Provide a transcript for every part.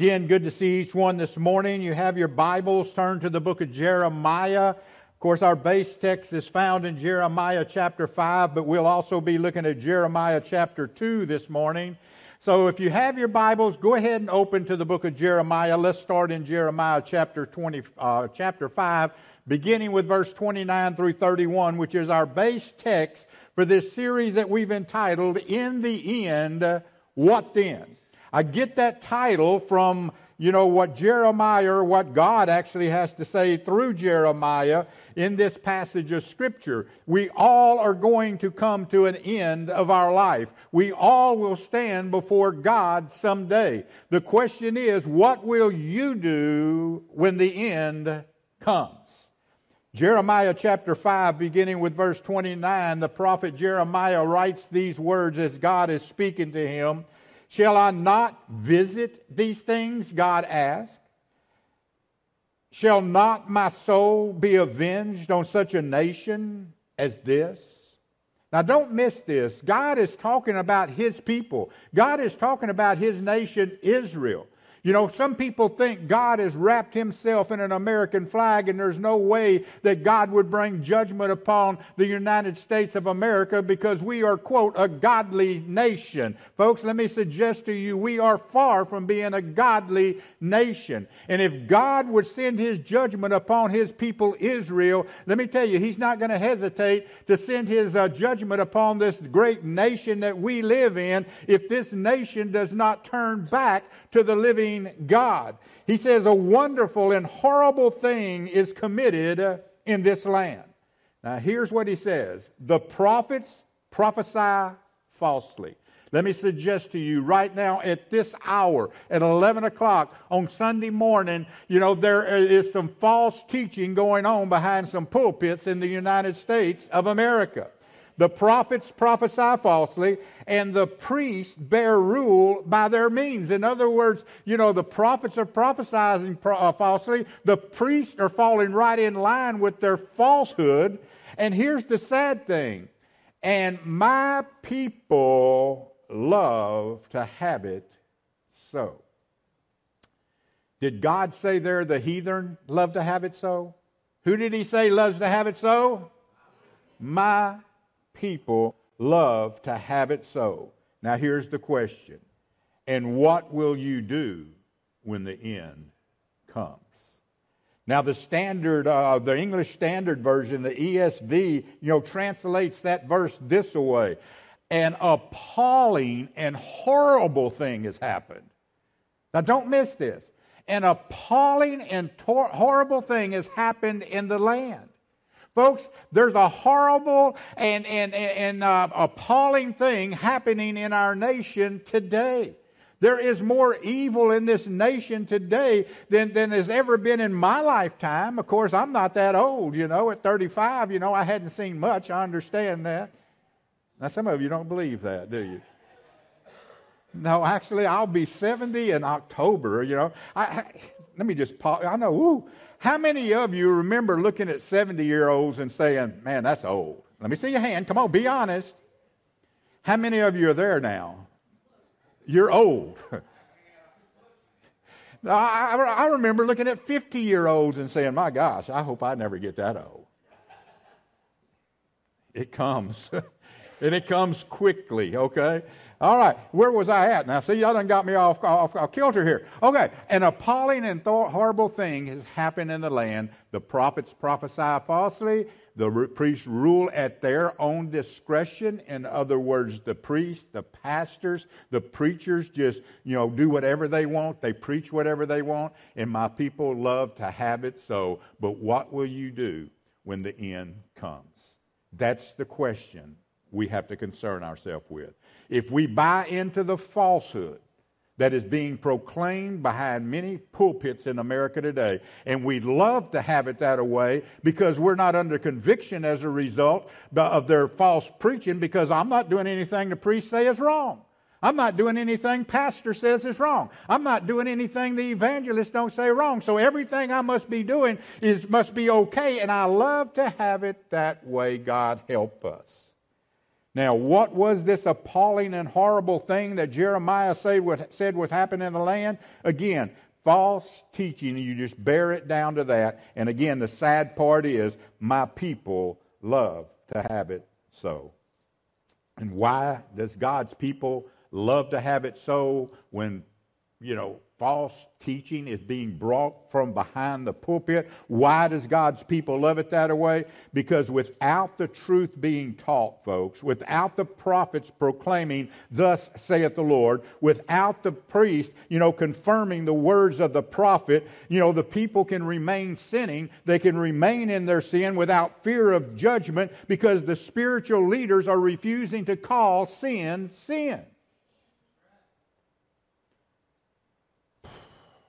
Again, good to see each one this morning. You have your Bibles turned to the book of Jeremiah. Of course, our base text is found in Jeremiah chapter 5, but we'll also be looking at Jeremiah chapter 2 this morning. So if you have your Bibles, go ahead and open to the book of Jeremiah. Let's start in Jeremiah chapter 20, uh, chapter 5, beginning with verse 29 through 31, which is our base text for this series that we've entitled, In the End, What Then? I get that title from, you know, what Jeremiah or what God actually has to say through Jeremiah in this passage of Scripture. We all are going to come to an end of our life. We all will stand before God someday. The question is, what will you do when the end comes? Jeremiah chapter 5, beginning with verse 29, the prophet Jeremiah writes these words as God is speaking to him. Shall I not visit these things? God asked. Shall not my soul be avenged on such a nation as this? Now, don't miss this. God is talking about His people. God is talking about His nation, Israel. You know, some people think God has wrapped himself in an American flag and there's no way that God would bring judgment upon the United States of America because we are, quote, a godly nation. Folks, let me suggest to you, we are far from being a godly nation. And if God would send his judgment upon his people Israel, let me tell you, he's not going to hesitate to send his uh, judgment upon this great nation that we live in if this nation does not turn back to the living God. He says, A wonderful and horrible thing is committed in this land. Now, here's what he says The prophets prophesy falsely. Let me suggest to you right now at this hour, at 11 o'clock on Sunday morning, you know, there is some false teaching going on behind some pulpits in the United States of America. The prophets prophesy falsely, and the priests bear rule by their means. In other words, you know, the prophets are prophesying uh, falsely, the priests are falling right in line with their falsehood. And here's the sad thing and my people love to have it so. Did God say there the heathen love to have it so? Who did he say loves to have it so? My people love to have it so. Now, here's the question And what will you do when the end comes? Now, the standard, uh, the English Standard Version, the ESV, you know, translates that verse this way An appalling and horrible thing has happened. Now, don't miss this. An appalling and tor- horrible thing has happened in the land. Folks, there's a horrible and, and, and uh, appalling thing happening in our nation today. There is more evil in this nation today than, than has ever been in my lifetime. Of course, I'm not that old, you know. At 35, you know, I hadn't seen much. I understand that. Now, some of you don't believe that, do you? No, actually, I'll be 70 in October, you know. I, I let me just pause. I know, ooh, how many of you remember looking at 70 year olds and saying, man, that's old? Let me see your hand. Come on, be honest. How many of you are there now? You're old. I, I remember looking at 50 year olds and saying, my gosh, I hope I never get that old. It comes. and it comes quickly, okay? All right, where was I at? Now, see, y'all done got me off, off, off kilter here. Okay, an appalling and th- horrible thing has happened in the land. The prophets prophesy falsely. The priests rule at their own discretion. In other words, the priests, the pastors, the preachers just, you know, do whatever they want. They preach whatever they want. And my people love to have it so. But what will you do when the end comes? That's the question we have to concern ourselves with. If we buy into the falsehood that is being proclaimed behind many pulpits in America today, and we'd love to have it that way because we're not under conviction as a result of their false preaching because I'm not doing anything the priest say is wrong. I'm not doing anything pastor says is wrong. I'm not doing anything the evangelist don't say wrong. So everything I must be doing is must be okay and I love to have it that way. God help us. Now, what was this appalling and horrible thing that Jeremiah said would, said would happen in the land? Again, false teaching, you just bear it down to that. And again, the sad part is, my people love to have it so. And why does God's people love to have it so when, you know, false teaching is being brought from behind the pulpit. Why does God's people love it that way? Because without the truth being taught, folks, without the prophets proclaiming, Thus saith the Lord, without the priest, you know, confirming the words of the prophet, you know, the people can remain sinning. They can remain in their sin without fear of judgment because the spiritual leaders are refusing to call sin sin.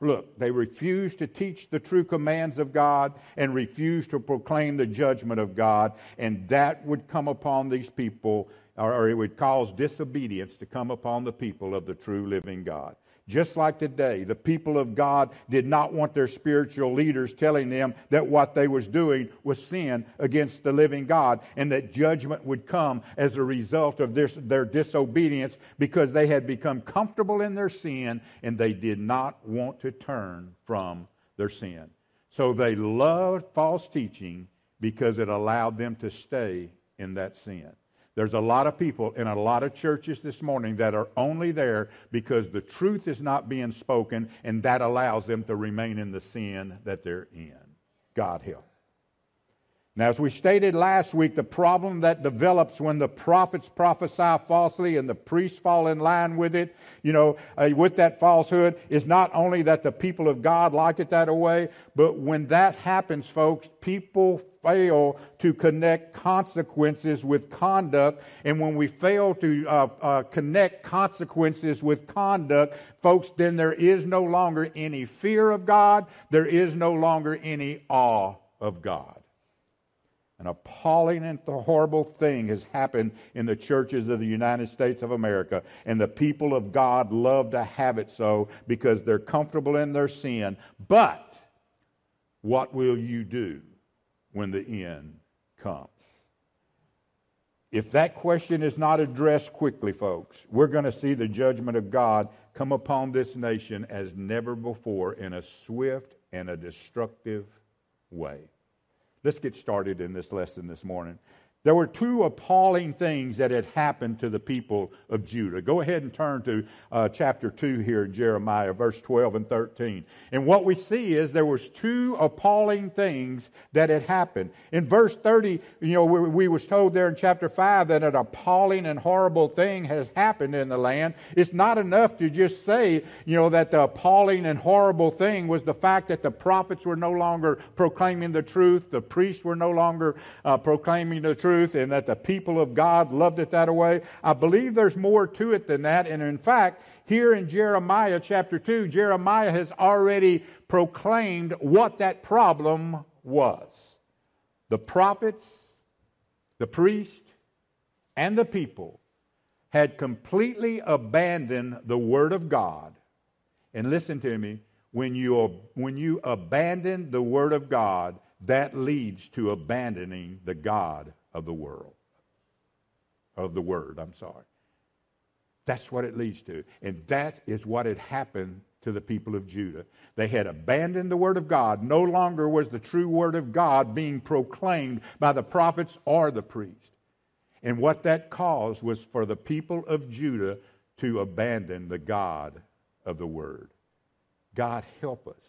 Look, they refuse to teach the true commands of God and refuse to proclaim the judgment of God, and that would come upon these people, or it would cause disobedience to come upon the people of the true living God. Just like today, the people of God did not want their spiritual leaders telling them that what they was doing was sin against the living God and that judgment would come as a result of their disobedience because they had become comfortable in their sin and they did not want to turn from their sin. So they loved false teaching because it allowed them to stay in that sin. There's a lot of people in a lot of churches this morning that are only there because the truth is not being spoken, and that allows them to remain in the sin that they're in. God help. Now, as we stated last week, the problem that develops when the prophets prophesy falsely and the priests fall in line with it, you know, uh, with that falsehood, is not only that the people of God like it that way, but when that happens, folks, people fail to connect consequences with conduct. And when we fail to uh, uh, connect consequences with conduct, folks, then there is no longer any fear of God, there is no longer any awe of God. An appalling and horrible thing has happened in the churches of the United States of America, and the people of God love to have it so because they're comfortable in their sin. But what will you do when the end comes? If that question is not addressed quickly, folks, we're going to see the judgment of God come upon this nation as never before in a swift and a destructive way. Let's get started in this lesson this morning. There were two appalling things that had happened to the people of Judah. Go ahead and turn to uh, chapter 2 here in Jeremiah, verse 12 and 13. And what we see is there was two appalling things that had happened. In verse 30, you know, we, we was told there in chapter 5 that an appalling and horrible thing has happened in the land. It's not enough to just say, you know, that the appalling and horrible thing was the fact that the prophets were no longer proclaiming the truth, the priests were no longer uh, proclaiming the truth truth and that the people of God loved it that way. I believe there's more to it than that. And in fact, here in Jeremiah chapter 2, Jeremiah has already proclaimed what that problem was. The prophets, the priest, and the people had completely abandoned the Word of God. And listen to me, when you, when you abandon the Word of God, that leads to abandoning the God of the world, of the word, I'm sorry. That's what it leads to. And that is what had happened to the people of Judah. They had abandoned the word of God. No longer was the true word of God being proclaimed by the prophets or the priest. And what that caused was for the people of Judah to abandon the God of the word. God help us.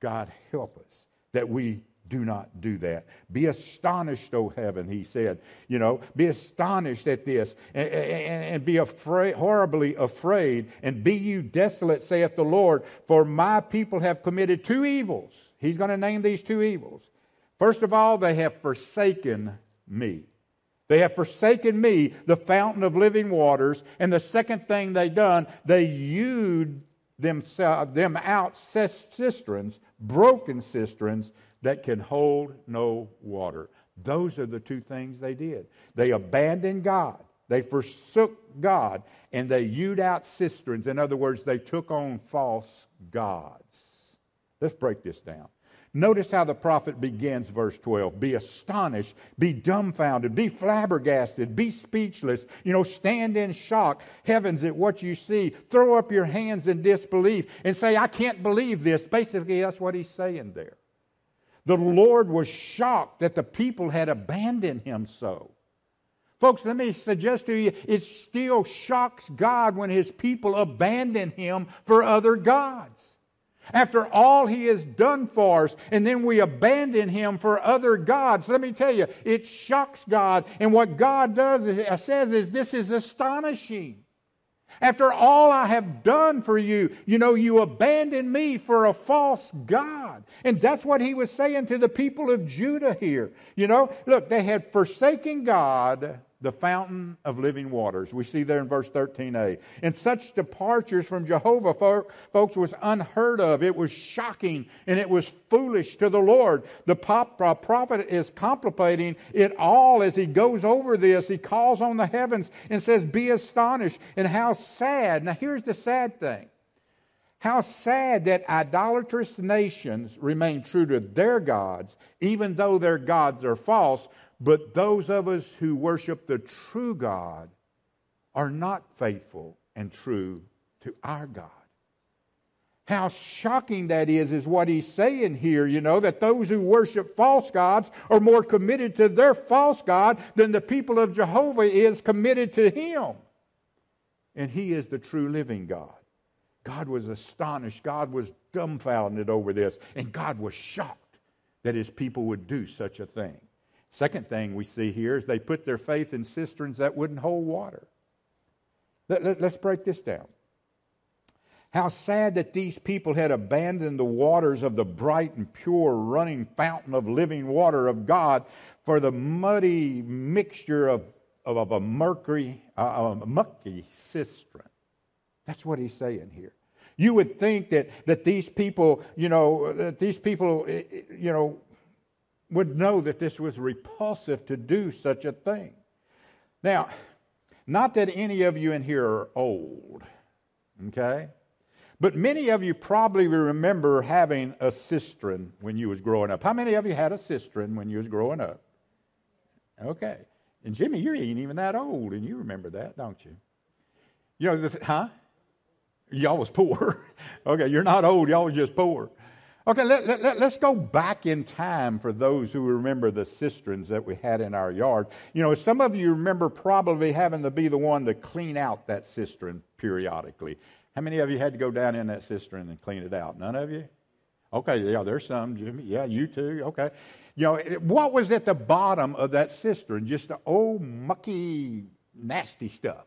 God help us that we do not do that. Be astonished, O heaven, he said. You know, be astonished at this and, and, and, be afraid, horribly afraid, and be you desolate, saith the Lord, for my people have committed two evils. He's going to name these two evils. First of all, they have forsaken me. They have forsaken me, the fountain of living waters. And the second thing they done, they hewed them, them out cisterns, broken cisterns, that can hold no water. Those are the two things they did. They abandoned God, they forsook God, and they hewed out cisterns. In other words, they took on false gods. Let's break this down. Notice how the prophet begins verse 12. Be astonished, be dumbfounded, be flabbergasted, be speechless. You know, stand in shock, heavens, at what you see. Throw up your hands in disbelief and say, I can't believe this. Basically, that's what he's saying there. The Lord was shocked that the people had abandoned him so. Folks, let me suggest to you, it still shocks God when his people abandon him for other gods. After all he has done for us, and then we abandon him for other gods. Let me tell you, it shocks God. And what God does is, says is, this is astonishing. After all I have done for you, you know, you abandon me for a false God. And that's what he was saying to the people of Judah here. You know, look, they had forsaken God the fountain of living waters. We see there in verse 13a. And such departures from Jehovah, folks, was unheard of. It was shocking and it was foolish to the Lord. The uh, prophet is contemplating it all as he goes over this. He calls on the heavens and says, Be astonished. And how sad. Now, here's the sad thing. How sad that idolatrous nations remain true to their gods, even though their gods are false, but those of us who worship the true God are not faithful and true to our God. How shocking that is, is what he's saying here, you know, that those who worship false gods are more committed to their false God than the people of Jehovah is committed to him. And he is the true living God. God was astonished. God was dumbfounded over this. And God was shocked that his people would do such a thing. Second thing we see here is they put their faith in cisterns that wouldn't hold water. Let, us let, break this down. How sad that these people had abandoned the waters of the bright and pure running fountain of living water of God for the muddy mixture of, of, of a mercury, uh, a mucky cistern. That's what he's saying here. You would think that, that these people, you know, that these people, eh, eh, you know, would know that this was repulsive to do such a thing. Now, not that any of you in here are old, okay? But many of you probably remember having a cistern when you was growing up. How many of you had a cistern when you was growing up? Okay. And Jimmy, you ain't even that old, and you remember that, don't you? You know, this, huh? Y'all was poor. okay, you're not old, y'all was just poor. Okay, let, let, let, us go back in time for those who remember the cisterns that we had in our yard. You know, some of you remember probably having to be the one to clean out that cistern periodically. How many of you had to go down in that cistern and clean it out? None of you? Okay, yeah, there's some, Jimmy. Yeah, you too. Okay. You know, what was at the bottom of that cistern? Just the old, mucky, nasty stuff.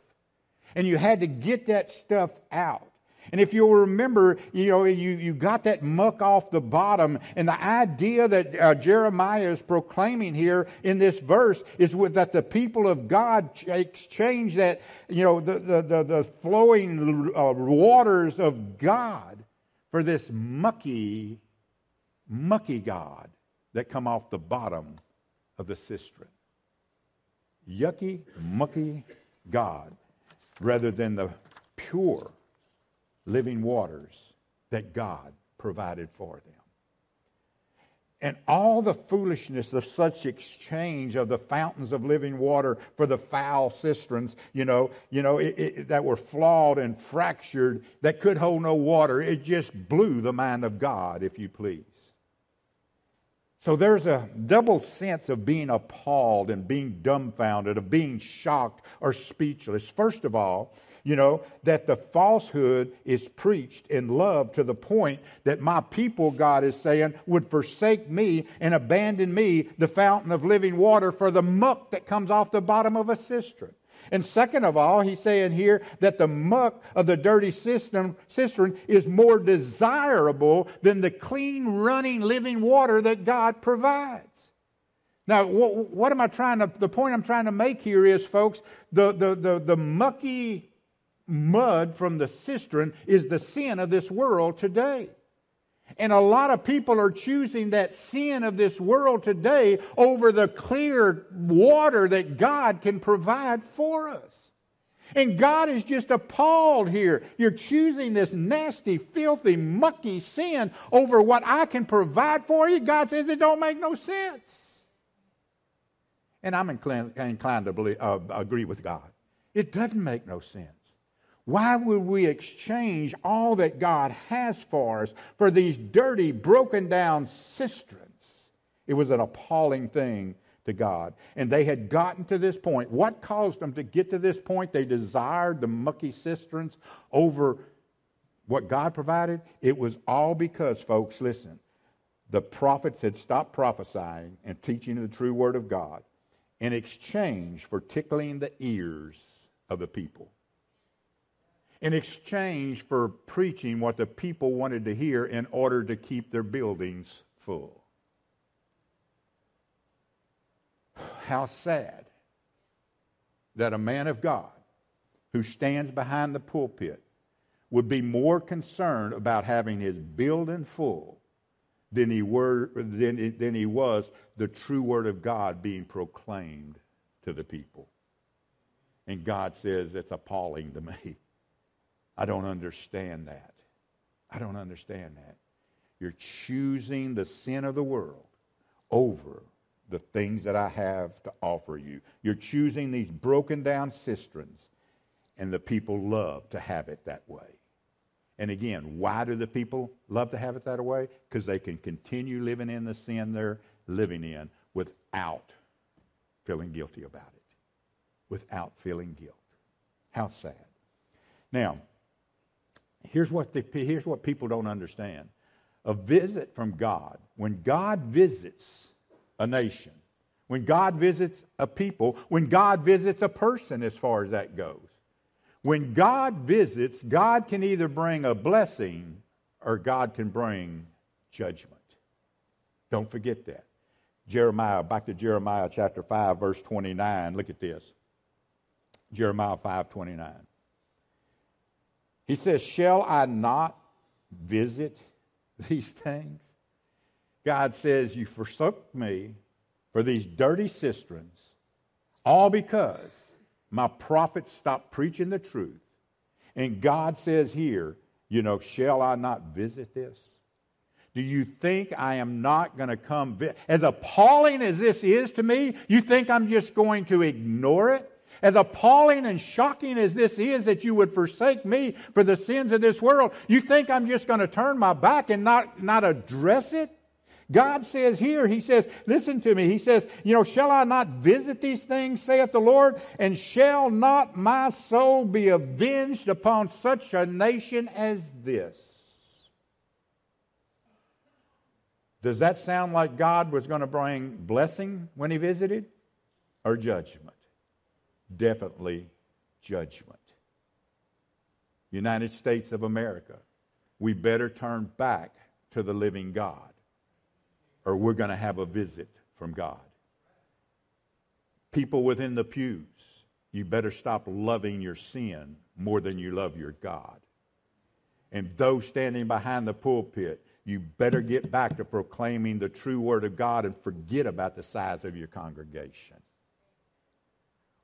And you had to get that stuff out. And if you'll remember, you know, you, you got that muck off the bottom. And the idea that uh, Jeremiah is proclaiming here in this verse is with, that the people of God exchange that, you know, the, the, the, the flowing uh, waters of God for this mucky, mucky God that come off the bottom of the cistern. Yucky, mucky God rather than the pure living waters that God provided for them. And all the foolishness of such exchange of the fountains of living water for the foul cisterns, you know, you know, it, it, that were flawed and fractured, that could hold no water, it just blew the mind of God, if you please. So there's a double sense of being appalled and being dumbfounded, of being shocked or speechless. First of all, you know, that the falsehood is preached in love to the point that my people, God is saying, would forsake me and abandon me, the fountain of living water, for the muck that comes off the bottom of a cistern. And second of all, he's saying here that the muck of the dirty cistern, cistern is more desirable than the clean, running, living water that God provides. Now, what, what, am I trying to, the point I'm trying to make here is, folks, the, the, the, the mucky mud from the cistern is the sin of this world today. And a lot of people are choosing that sin of this world today over the clear water that God can provide for us. And God is just appalled here. You're choosing this nasty, filthy, mucky sin over what I can provide for you. God says it don't make no sense. And I'm inclined, to believe, uh, agree with God. It doesn't make no sense. Why would we exchange all that God has for us for these dirty, broken down cisterns? It was an appalling thing to God. And they had gotten to this point. What caused them to get to this point? They desired the mucky cisterns over what God provided. It was all because, folks, listen, the prophets had stopped prophesying and teaching the true word of God in exchange for tickling the ears of the people. In exchange for preaching what the people wanted to hear in order to keep their buildings full. How sad that a man of God who stands behind the pulpit would be more concerned about having his building full than he, were, than, than he was the true word of God being proclaimed to the people. And God says, it's appalling to me. I don't understand that. I don't understand that. You're choosing the sin of the world over the things that I have to offer you. You're choosing these broken down cisterns, and the people love to have it that way. And again, why do the people love to have it that way? Because they can continue living in the sin they're living in without feeling guilty about it. Without feeling guilt. How sad. Now, here's what, the, here's what people don't understand. A visit from God, when God visits a nation, when God visits a people, when God visits a person, as far as that goes. When God visits, God can either bring a blessing or God can bring judgment. Don't forget that. Jeremiah, back to Jeremiah chapter 5, verse 29. Look at this. Jeremiah 5 29. He says, Shall I not visit these things? God says, You forsook me for these dirty cisterns, all because my prophets stopped preaching the truth. And God says here, You know, shall I not visit this? Do you think I am not going to come? Vi- as appalling as this is to me, you think I'm just going to ignore it? As appalling and shocking as this is that you would forsake me for the sins of this world, you think I'm just going to turn my back and not, not address it? God says here, He says, listen to me. He says, you know, shall I not visit these things, saith the Lord? And shall not my soul be avenged upon such a nation as this? Does that sound like God was going to bring blessing when He visited or judgment? Definitely judgment. United States of America, we better turn back to the living God or we're going to have a visit from God. People within the pews, you better stop loving your sin more than you love your God. And those standing behind the pulpit, you better get back to proclaiming the true word of God and forget about the size of your congregation.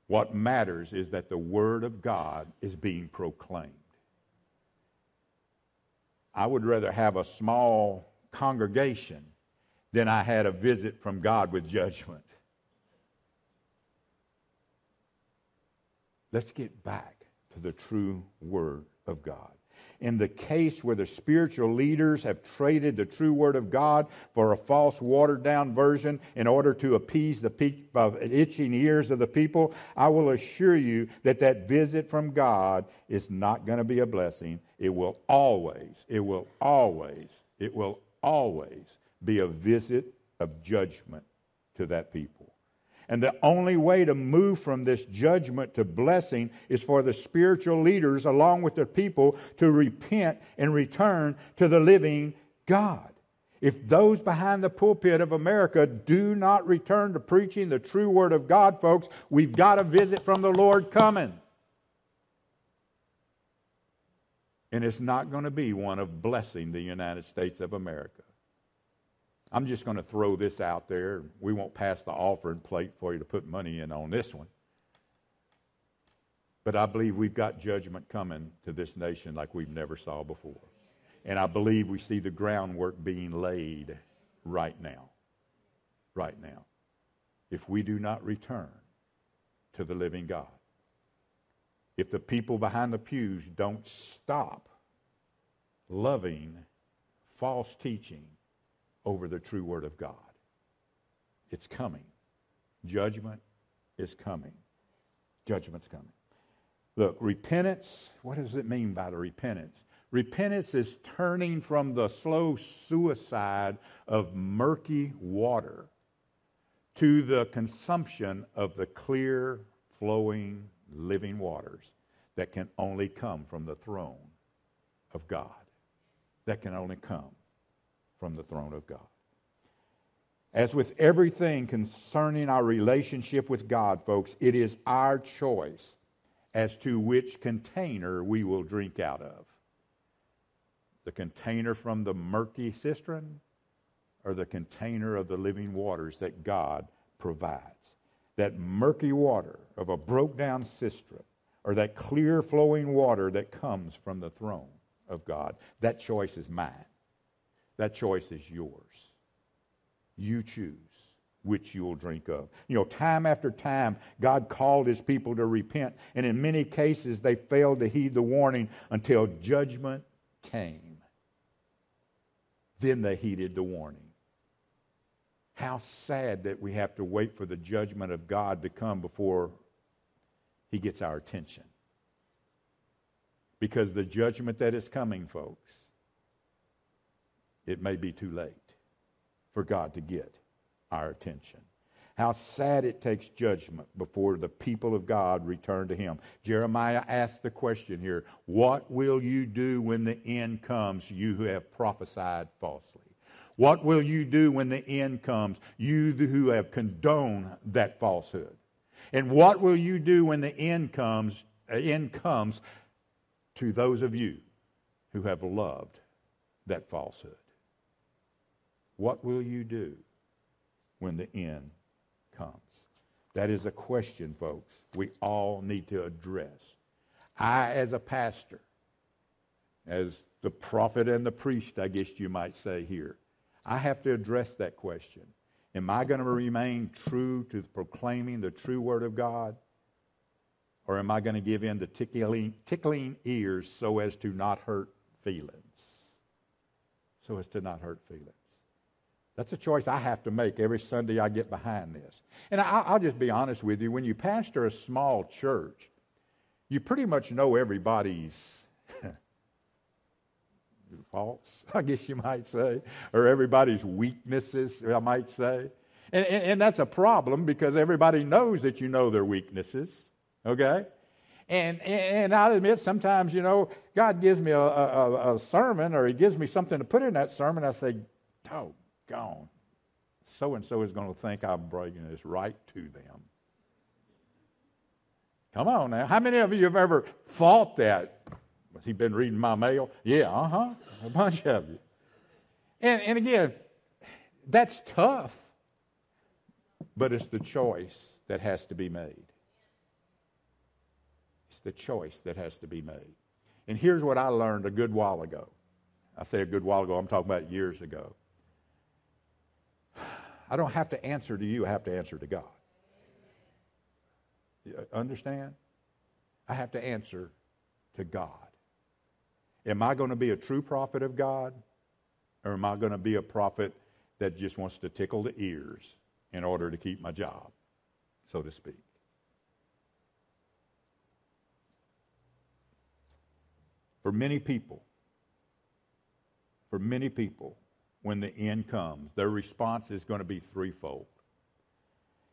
What matters is that the word of God is being proclaimed. I would rather have a small congregation than I had a visit from God with judgment. Let's get back to the true Word of God. In the case where the spiritual leaders have traded the true Word of God for a false, watered down version in order to appease the pe- uh, itching ears of the people, I will assure you that that visit from God is not going to be a blessing. It will always, it will always, it will always be a visit of judgment to that people. And the only way to move from this judgment to blessing is for the spiritual leaders, along with the people, to repent and return to the living God. If those behind the pulpit of America do not return to preaching the true word of God, folks, we've got a visit from the Lord coming. And it's not going to be one of blessing the United States of America. I'm just going to throw this out there. We won't pass the offering plate for you to put money in on this one. But I believe we've got judgment coming to this nation like we've never saw before. And I believe we see the groundwork being laid right now. Right now. If we do not return to the living God. If the people behind the pews don't stop loving false teaching over the true Word of God, it's coming. Judgment is coming. Judgment's coming. Look, repentance, what does it mean by the repentance? Repentance is turning from the slow suicide of murky water to the consumption of the clear, flowing, living waters that can only come from the throne of God. That can only come from the throne of God. As with everything concerning our relationship with God, folks, it is our choice as to which container we will drink out of the container from the murky cistern or the container of the living waters that God provides. That murky water of a broke down cistern or that clear flowing water that comes from the throne of God. That choice is mine. That choice is yours. You choose which you'll drink of. You know, time after time, God called his people to repent, and in many cases, they failed to heed the warning until judgment came. Then they heeded the warning. How sad that we have to wait for the judgment of God to come before he gets our attention. Because the judgment that is coming, folks, it may be too late for God to get our attention. How sad it takes judgment before the people of God return to Him. Jeremiah asked the question here What will you do when the end comes, you who have prophesied falsely? What will you do when the end comes, you who have condoned that falsehood? And what will you do when the end comes, uh, end comes to those of you who have loved that falsehood? What will you do when the end comes? That is a question, folks, we all need to address. I, as a pastor, as the prophet and the priest, I guess you might say here, I have to address that question. Am I going to remain true to proclaiming the true word of God? Or am I going to give in to tickling, tickling ears so as to not hurt feelings? So as to not hurt feelings. That's a choice I have to make every Sunday I get behind this. And I, will just be honest with you when you pastor a small church, you pretty much know everybody's faults, I guess you might say, or everybody's weaknesses, I might say. And, and, and, that's a problem because everybody knows that you know their weaknesses, okay? And, and I'll admit, sometimes, you know, God gives me a, a, a sermon or He gives me something to put in that sermon. I say, oh, gone. So and so is going to think I'm bringing this right to them. Come on now. How many of you have ever thought that? Has he been reading my mail? Yeah, uh huh. A bunch of you. And, and again, that's tough, but it's the choice that has to be made. It's the choice that has to be made. And here's what I learned a good while ago. I say a good while ago, I'm talking about years ago. I don't have to answer to you, I have to answer to God. You uh, understand? I have to answer to God. Am I going to be a true prophet of God? Or am I going to be a prophet that just wants to tickle the ears in order to keep my job, so to speak? For many people, for many people, when the end comes. Their response is going to be threefold.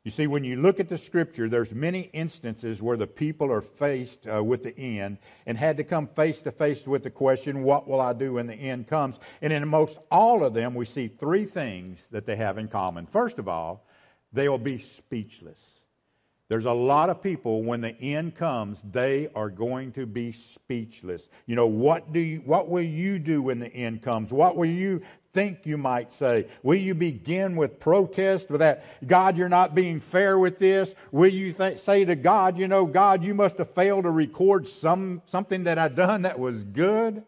You see, when you look at the scripture, there's many instances where the people are faced uh, with the end and had to come face to face with the question, what will I do when the end comes? And in most all of them, we see three things that they have in common. First of all, they will be speechless. There's a lot of people when the end comes, they are going to be speechless. You know, what do you, what will you do when the end comes? What will you think you might say? Will you begin with protest with that, God, you're not being fair with this? Will you th- say to God, you know, God, you must have failed to record some, something that I done that was good?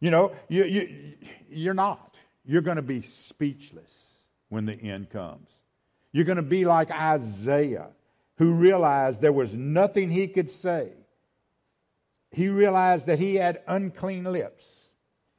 You know, you, you, you're not. You're going to be speechless when the end comes. You're going to be like Isaiah who realized there was nothing he could say. He realized that he had unclean lips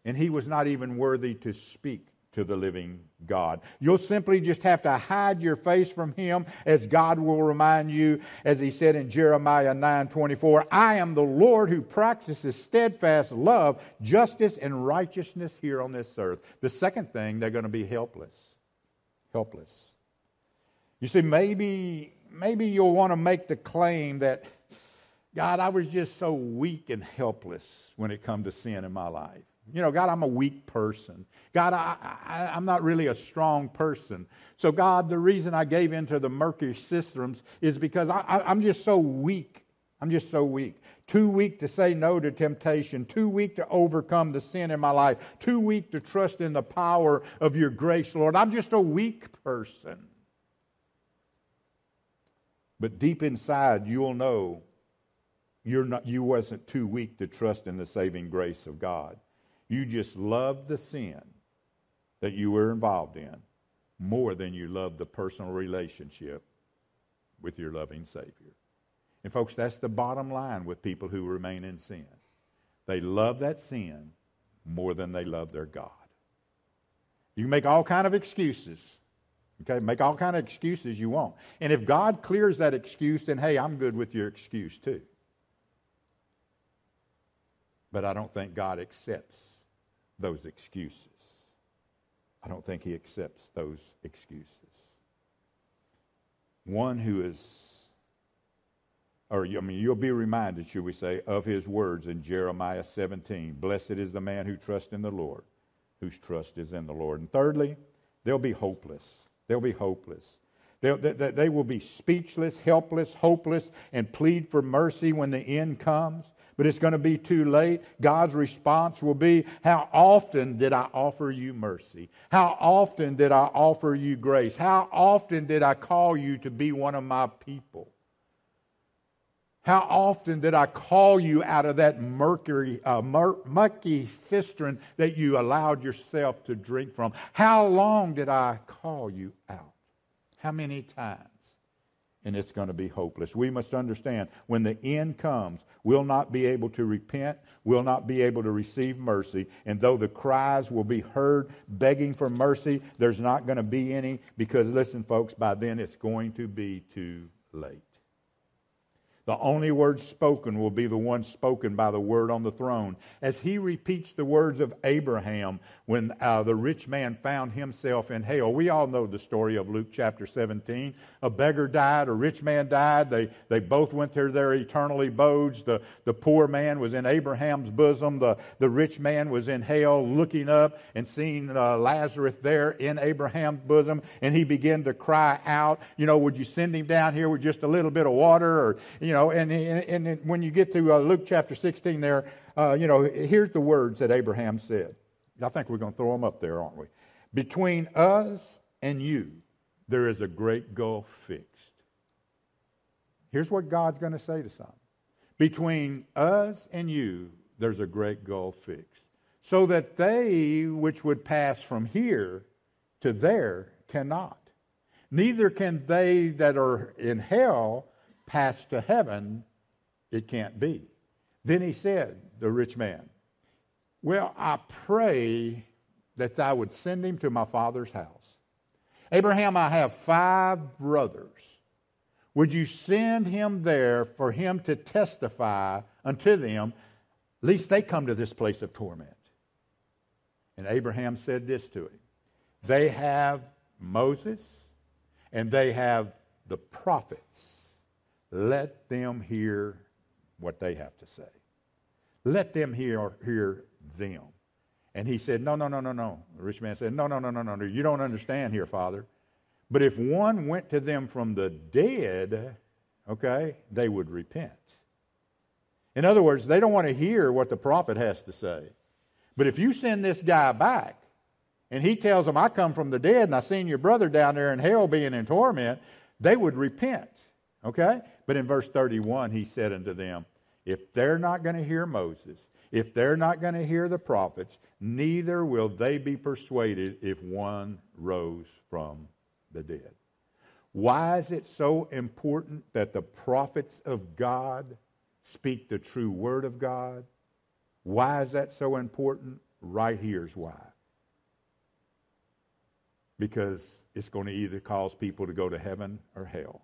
and he was not even worthy to speak to the living God. You'll simply just have to hide your face from him as God will remind you as he said in Jeremiah 9:24, I am the Lord who practices steadfast love, justice and righteousness here on this earth. The second thing, they're going to be helpless. Helpless. You see maybe maybe you'll want to make the claim that, God, I was just so weak and helpless when it come to sin in my life. You know, God, I'm a weak person. God, I, I, am not really a strong person. So, God, the reason I gave into the murky cisterns is because I, I, I'm just so weak. I'm just so weak. Too weak to say no to temptation. Too weak to overcome the sin in my life. Too weak to trust in the power of your grace, Lord. I'm just a weak person. But deep inside, you'll know you're not, you wasn't too weak to trust in the saving grace of God. You just love the sin that you were involved in more than you love the personal relationship with your loving Savior. And, folks, that's the bottom line with people who remain in sin. They love that sin more than they love their God. You can make all kind of excuses Okay, make all kind of excuses you want. And if God clears that excuse, then hey, I'm good with your excuse too. But I don't think God accepts those excuses. I don't think he accepts those excuses. One who is, or I mean, you'll be reminded, should we say, of his words in Jeremiah 17 Blessed is the man who trusts in the Lord, whose trust is in the Lord. And thirdly, they'll be hopeless. They'll be hopeless. They'll, they, they will be speechless, helpless, hopeless, and plead for mercy when the end comes. But it's going to be too late. God's response will be, How often did I offer you mercy? How often did I offer you grace? How often did I call you to be one of my people? How often did I call you out of that mercury, uh, mur- mucky cistern that you allowed yourself to drink from? How long did I call you out? How many times? And it's going to be hopeless. We must understand when the end comes, we'll not be able to repent, we'll not be able to receive mercy. And though the cries will be heard begging for mercy, there's not going to be any because, listen, folks, by then it's going to be too late. The only word spoken will be the one spoken by the word on the throne. As he repeats the words of Abraham when uh, the rich man found himself in hell. We all know the story of Luke chapter 17. A beggar died, a rich man died. They, they both went to their eternal abodes. The, the poor man was in Abraham's bosom. The, the rich man was in hell looking up and seeing uh, Lazarus there in Abraham's bosom. And he began to cry out, you know, would you send him down here with just a little bit of water? Or, you know, and, and, and when you get to uh, Luke chapter 16 there, uh, you know, here's the words that Abraham said. I think we're going to throw them up there, aren't we? Between us and you, there is a great gulf fixed. Here's what God's going to say to some Between us and you, there's a great gulf fixed. So that they which would pass from here to there cannot. Neither can they that are in hell pass to heaven. It can't be. Then he said, the rich man, Well, I pray that thou would send him to my father's house. Abraham, I have five brothers. Would you send him there for him to testify unto them, lest they come to this place of torment? And Abraham said this to him They have Moses and they have the prophets. Let them hear what they have to say. Let them hear, hear them. And he said, No, no, no, no, no. The rich man said, No, no, no, no, no, no. You don't understand here, Father. But if one went to them from the dead, okay, they would repent. In other words, they don't want to hear what the prophet has to say. But if you send this guy back and he tells them, I come from the dead and I seen your brother down there in hell being in torment, they would repent. Okay? But in verse 31, he said unto them, If they're not going to hear Moses, if they're not going to hear the prophets, neither will they be persuaded if one rose from the dead. Why is it so important that the prophets of God speak the true word of God? Why is that so important? Right here's why. Because it's going to either cause people to go to heaven or hell.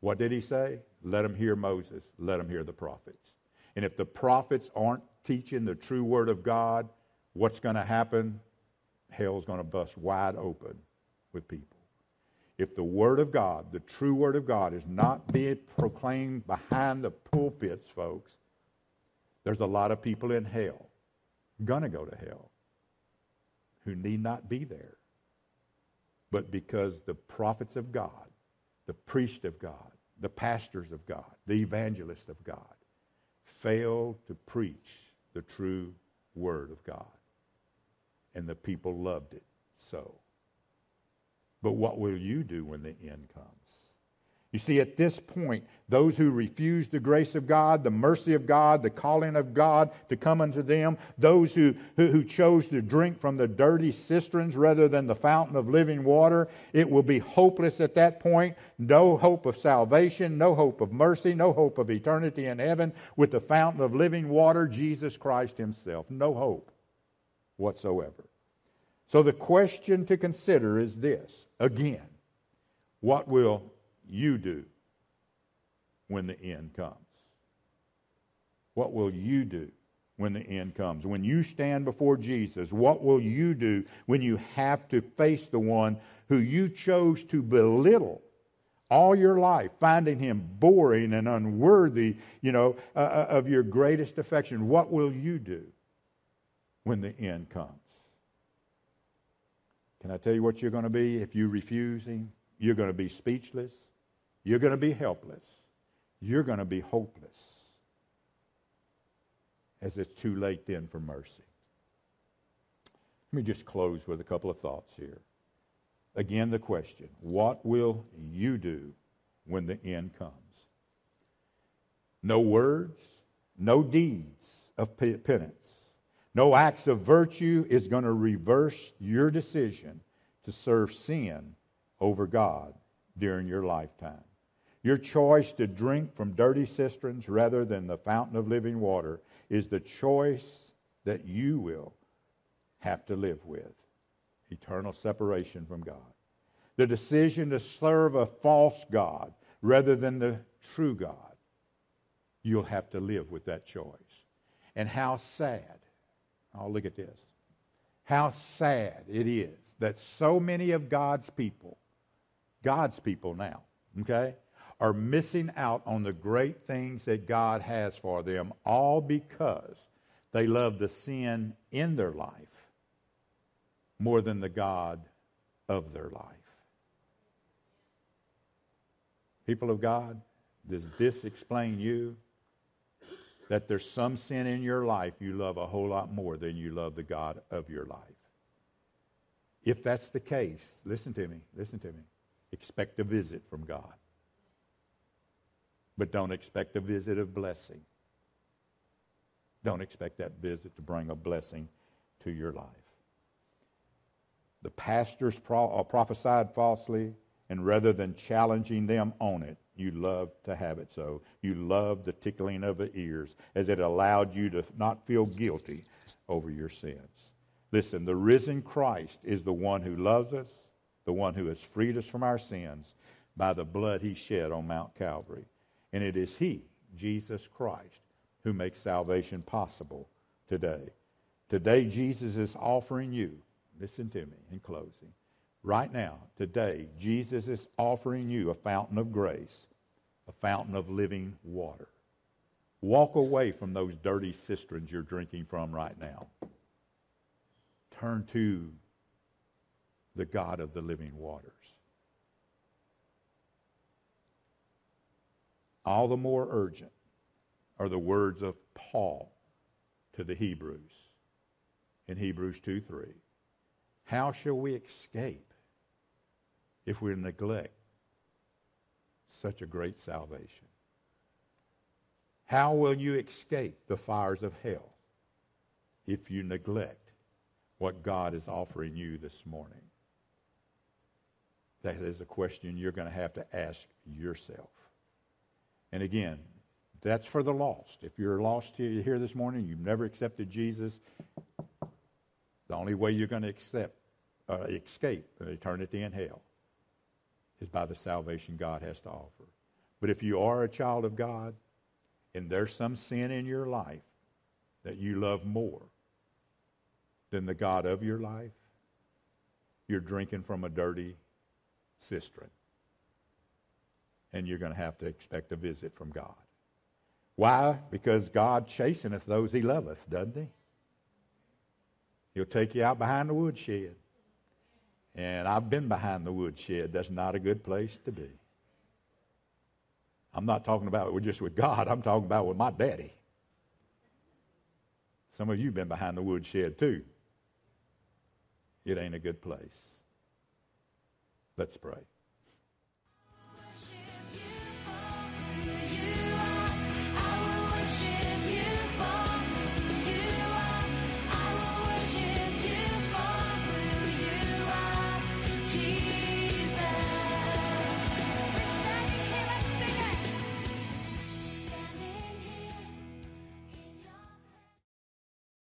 What did he say? Let them hear Moses, let them hear the prophets. And if the prophets aren't teaching the true word of God, what's going to happen? Hell's going to bust wide open with people. If the word of God, the true word of God, is not being proclaimed behind the pulpits, folks, there's a lot of people in hell, going to go to hell, who need not be there. But because the prophets of God, the priest of God, the pastors of God, the evangelists of God failed to preach the true word of God. And the people loved it so. But what will you do when the end comes? You see, at this point, those who refuse the grace of God, the mercy of God, the calling of God to come unto them, those who, who, who, chose to drink from the dirty cisterns rather than the fountain of living water, it will be hopeless at that point. No hope of salvation, no hope of mercy, no hope of eternity in heaven with the fountain of living water, Jesus Christ Himself. No hope whatsoever. So the question to consider is this again, what will you do when the end comes? What will you do when the end comes? When you stand before Jesus, what will you do when you have to face the one who you chose to belittle all your life, finding him boring and unworthy, you know, uh, uh of your greatest affection? What will you do when the end comes? Can I tell you what you're going to be if you refuse him? You're going to be speechless. You're going to be helpless. You're going to be hopeless. As it's too late then for mercy. Let me just close with a couple of thoughts here. Again, the question what will you do when the end comes? No words, no deeds of penance, no acts of virtue is going to reverse your decision to serve sin over God during your lifetime. Your choice to drink from dirty cisterns rather than the fountain of living water is the choice that you will have to live with eternal separation from God. The decision to serve a false God rather than the true God, you'll have to live with that choice. And how sad, oh, look at this, how sad it is that so many of God's people, God's people now, okay, are missing out on the great things that God has for them, all because they love the sin in their life more than the God of their life. People of God, does this explain you? That there's some sin in your life you love a whole lot more than you love the God of your life. If that's the case, listen to me, listen to me. Expect a visit from God but don't expect a visit of blessing. Don't expect that visit to bring a blessing to your life. The pastors pro- uh, prophesied falsely, and rather than challenging them on it, you love to have it so. You love the tickling of the ears as it allowed you to not feel guilty over your sins. Listen, the risen Christ is the one who loves us, the one who has freed us from our sins by the blood he shed on Mount Calvary. And it is He, Jesus Christ, who makes salvation possible today. Today, Jesus is offering you, listen to me in closing. Right now, today, Jesus is offering you a fountain of grace, a fountain of living water. Walk away from those dirty cisterns you're drinking from right now. Turn to the God of the living waters. All the more urgent are the words of Paul to the Hebrews in Hebrews 2 3. How shall we escape if we neglect such a great salvation? How will you escape the fires of hell if you neglect what God is offering you this morning? That is a question you're going to have to ask yourself. And again, that's for the lost. If you're lost here, this morning, you've never accepted Jesus, the only way you're going to accept, uh, escape an eternity in hell is by the salvation God has to offer. But if you are a child of God and there's some sin in your life that you love more than the God of your life, you're drinking from a dirty cistern. And you're going to have to expect a visit from God. Why? Because God chasteneth those he loveth, doesn't he? He'll take you out behind the woodshed. And I've been behind the woodshed. That's not a good place to be. I'm not talking about just with God, I'm talking about with my daddy. Some of you have been behind the woodshed too. It ain't a good place. Let's pray.